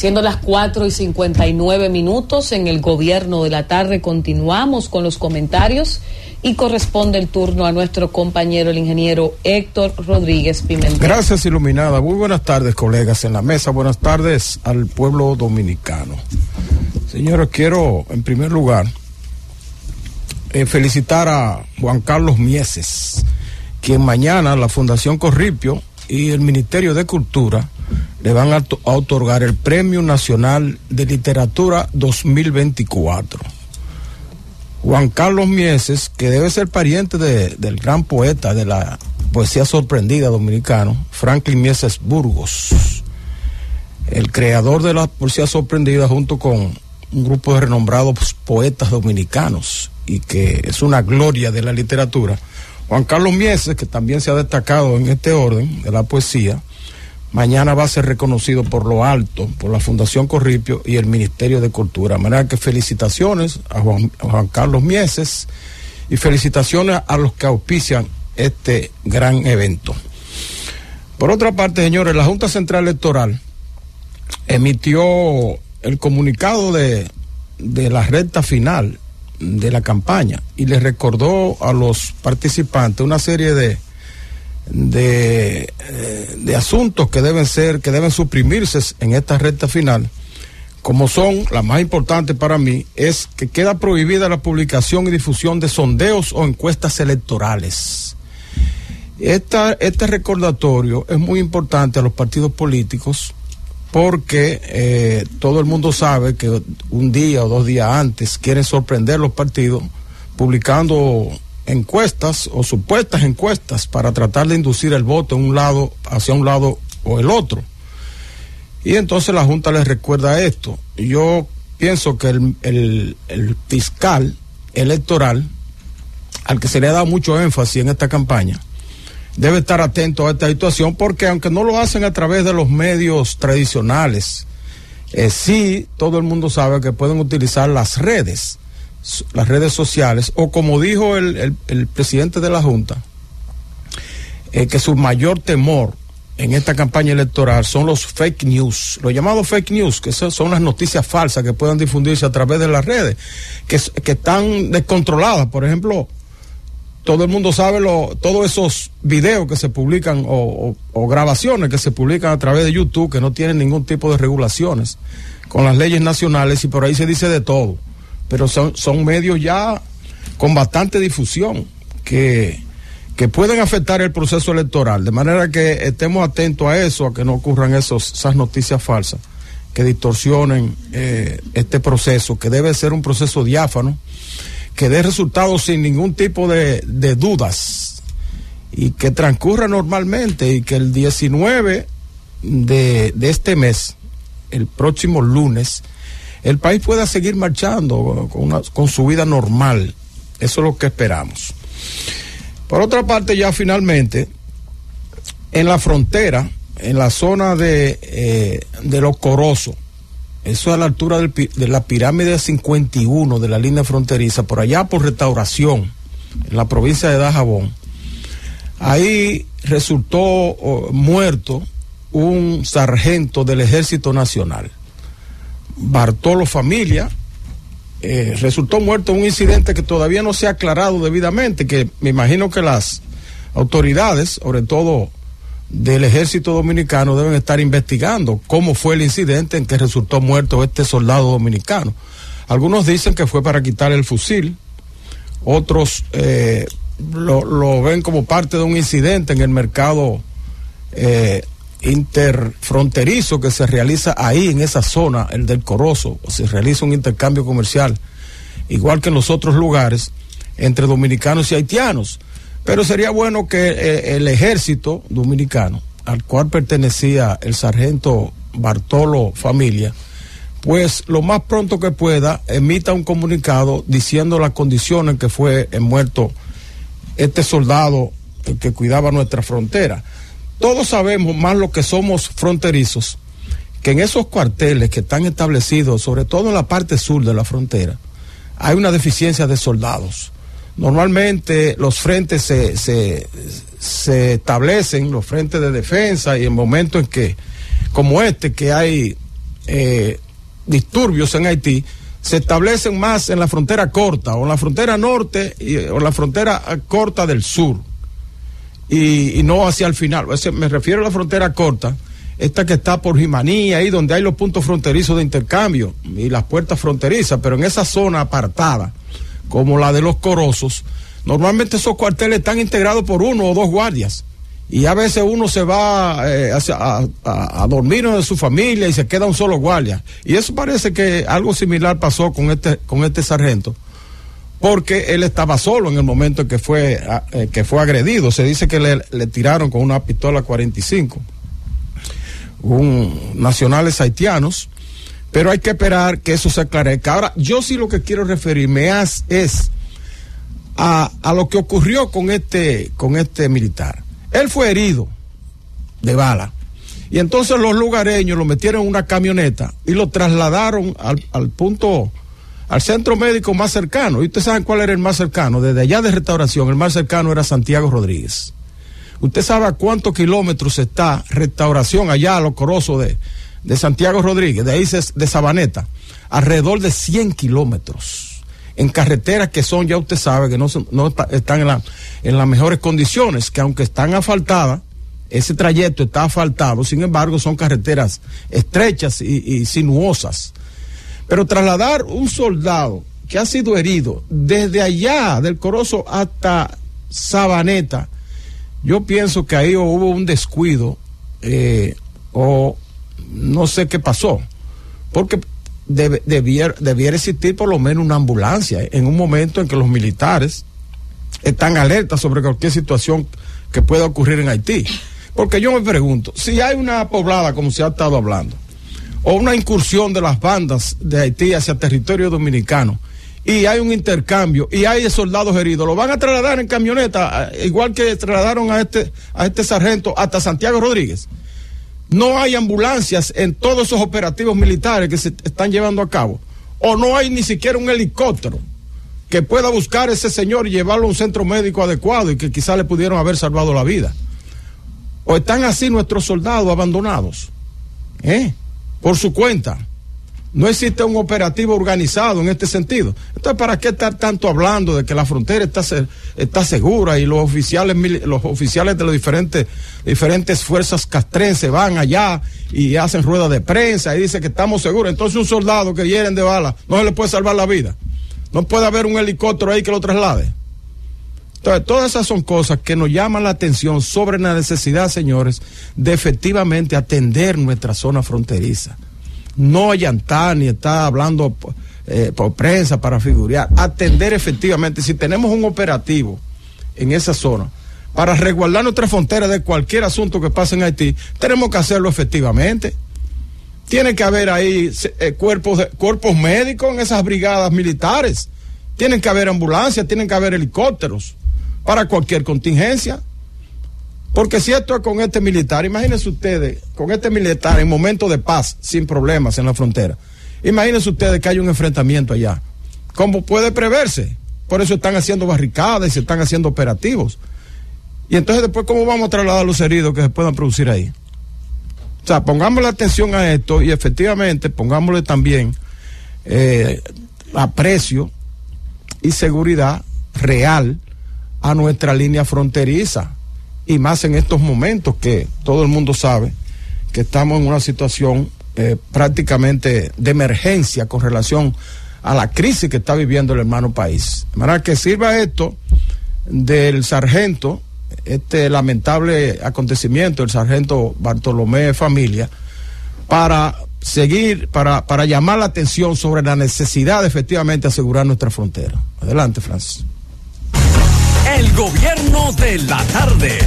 Siendo las 4 y 59 minutos en el gobierno de la tarde, continuamos con los comentarios y corresponde el turno a nuestro compañero, el ingeniero Héctor Rodríguez Pimentel. Gracias, Iluminada. Muy buenas tardes, colegas en la mesa. Buenas tardes al pueblo dominicano. Señores, quiero en primer lugar eh, felicitar a Juan Carlos Mieses, quien mañana la Fundación Corripio y el Ministerio de Cultura le van a, otorgar el Premio Nacional de Literatura 2024. Juan Carlos Mieses, que debe ser pariente del gran poeta de la poesía sorprendida dominicano, Franklin Mieses Burgos, el creador de la poesía sorprendida junto con un grupo de renombrados poetas dominicanos y que es una gloria de la literatura. Juan Carlos Mieses, que también se ha destacado en este orden de la poesía, mañana va a ser reconocido por lo alto, por la Fundación Corripio y el Ministerio de Cultura. De manera que felicitaciones a Juan, Carlos Mieses y felicitaciones a los que auspician este gran evento. Por otra parte, señores, la Junta Central Electoral emitió el comunicado de, de la recta final de la campaña y le recordó a los participantes una serie de de, eh, de asuntos que deben ser, que deben suprimirse en esta recta final, como son, la más importante para mí, es que queda prohibida la publicación y difusión de sondeos o encuestas electorales. Esta, este recordatorio es muy importante a los partidos políticos porque eh, todo el mundo sabe que un día o dos días antes quieren sorprender los partidos publicando encuestas o supuestas encuestas para tratar de inducir el voto en un lado hacia un lado o el otro. Y entonces la Junta les recuerda esto. Yo pienso que el, fiscal electoral, al que se le ha dado mucho énfasis en esta campaña, debe estar atento a esta situación porque aunque no lo hacen a través de los medios tradicionales, eh, sí todo el mundo sabe que pueden utilizar las redes las redes sociales, o como dijo el, presidente de la Junta, eh, que su mayor temor en esta campaña electoral son los fake news, los llamados fake news, que son las noticias falsas que puedan difundirse a través de las redes, que, que están descontroladas. Por ejemplo, todo el mundo sabe lo, todos esos videos que se publican o, o, grabaciones que se publican a través de YouTube que no tienen ningún tipo de regulaciones con las leyes nacionales y por ahí se dice de todo pero son, son medios ya con bastante difusión que, que pueden afectar el proceso electoral, de manera que estemos atentos a eso, a que no ocurran esos, esas noticias falsas que distorsionen eh, este proceso, que debe ser un proceso diáfano, que dé resultados sin ningún tipo de, de dudas y que transcurra normalmente y que el 19 de, de este mes, el próximo lunes, el país pueda seguir marchando con, su vida normal. Eso es lo que esperamos. Por otra parte, ya finalmente, en la frontera, en la zona de, eh, de Los Corozos, eso es a la altura de la pirámide 51 de la línea fronteriza, por allá por restauración, en la provincia de Dajabón, ahí resultó oh, muerto un sargento del Ejército Nacional. Bartolo Familia, eh, resultó muerto en un incidente que todavía no se ha aclarado debidamente, que me imagino que las autoridades, sobre todo del ejército dominicano, deben estar investigando cómo fue el incidente en que resultó muerto este soldado dominicano. Algunos dicen que fue para quitar el fusil, otros eh, lo, ven como parte de un incidente en el mercado eh, interfronterizo que se realiza ahí en esa zona, el del Corozo, o se realiza un intercambio comercial, igual que en los otros lugares, entre dominicanos y haitianos. Pero sería bueno que eh, el ejército dominicano, al cual pertenecía el sargento Bartolo Familia, pues lo más pronto que pueda emita un comunicado diciendo las condiciones en que fue muerto este soldado que cuidaba nuestra frontera todos sabemos, más lo que somos fronterizos, que en esos cuarteles que están establecidos, sobre todo en la parte sur de la frontera, hay una deficiencia de soldados. Normalmente los frentes se, se, establecen, los frentes de defensa, y en momentos en que, como este, que hay eh, disturbios en Haití se establecen más en la frontera corta o en la frontera norte o en la frontera corta del sur y, no hacia el final. me refiero a la frontera corta, esta que está por Jimaní, ahí donde hay los puntos fronterizos de intercambio y las puertas fronterizas, pero en esa zona apartada, como la de los Corosos, normalmente esos cuarteles están integrados por uno o dos guardias y a veces uno se va eh, a, a, dormir de su familia y se queda un solo guardia. Y eso parece que algo similar pasó con este, con este sargento, porque él estaba solo en el momento en que fue, eh, que fue agredido. Se dice que le, tiraron con una pistola 45, un, nacionales haitianos, pero hay que esperar que eso se aclarezca. Ahora, yo sí lo que quiero referirme es a, a lo que ocurrió con este, con este militar él fue herido de bala. Y entonces los lugareños lo metieron en una camioneta y lo trasladaron al, punto, al centro médico más cercano. Y ustedes saben cuál era el más cercano. Desde allá de restauración, el más cercano era Santiago Rodríguez. Usted sabe a cuántos kilómetros está restauración allá a lo coroso de, de Santiago Rodríguez, de ahí de Sabaneta. Alrededor de 100 kilómetros en carreteras que son, ya usted sabe, que no, no están en, la, en las mejores condiciones, que aunque están asfaltadas, ese trayecto está asfaltado, sin embargo son carreteras estrechas y, sinuosas. Pero trasladar un soldado que ha sido herido desde allá del Corozo hasta Sabaneta, yo pienso que ahí hubo un descuido eh, o no sé qué pasó. Porque debiera, debiera existir por lo menos una ambulancia en un momento en que los militares están alertas sobre cualquier situación que pueda ocurrir en Haití. Porque yo me pregunto, si hay una poblada, como se ha estado hablando, o una incursión de las bandas de Haití hacia territorio dominicano, y hay un intercambio, y hay soldados heridos, lo van a trasladar en camioneta, eh, igual que trasladaron a este, a este sargento hasta Santiago Rodríguez. No hay ambulancias en todos esos operativos militares que se están llevando a cabo. O no hay ni siquiera un helicóptero que pueda buscar a ese señor y llevarlo a un centro médico adecuado y que quizá le pudieron haber salvado la vida. O están así nuestros soldados abandonados, ¿eh? Por su cuenta. No existe un operativo organizado en este sentido. Entonces, ¿para qué estar tanto hablando de que la frontera está, está segura y los oficiales, los oficiales de las diferentes, diferentes fuerzas castrenses van allá y hacen ruedas de prensa y dicen que estamos seguros? Entonces, un soldado que hieren de bala no se le puede salvar la vida. No puede haber un helicóptero ahí que lo traslade. Entonces, todas esas son cosas que nos llaman la atención sobre la necesidad, señores, de efectivamente atender nuestra zona fronteriza no allantar ni está hablando eh, por prensa para figurar, atender efectivamente, si tenemos un operativo en esa zona para resguardar nuestra frontera de cualquier asunto que pase en Haití, tenemos que hacerlo efectivamente. Tiene que haber ahí eh, cuerpos, cuerpos médicos en esas brigadas militares. Tienen que haber ambulancias, tienen que haber helicópteros para cualquier contingencia. Porque si esto es con este militar, imagínense ustedes, con este militar en momento de paz, sin problemas en la frontera, imagínense ustedes que hay un enfrentamiento allá. ¿Cómo puede preverse? Por eso están haciendo barricadas y se están haciendo operativos. Y entonces después, ¿cómo vamos a trasladar los heridos que se puedan producir ahí? O sea, pongámosle atención a esto y efectivamente pongámosle también eh, aprecio y seguridad real a nuestra línea fronteriza y más en estos momentos que todo el mundo sabe que estamos en una situación eh, prácticamente de emergencia con relación a la crisis que está viviendo el hermano país. De manera que sirva esto del sargento, este lamentable acontecimiento del sargento Bartolomé Familia, para seguir, para, para llamar la atención sobre la necesidad de efectivamente asegurar nuestra frontera. Adelante, Francis. El gobierno de la tarde.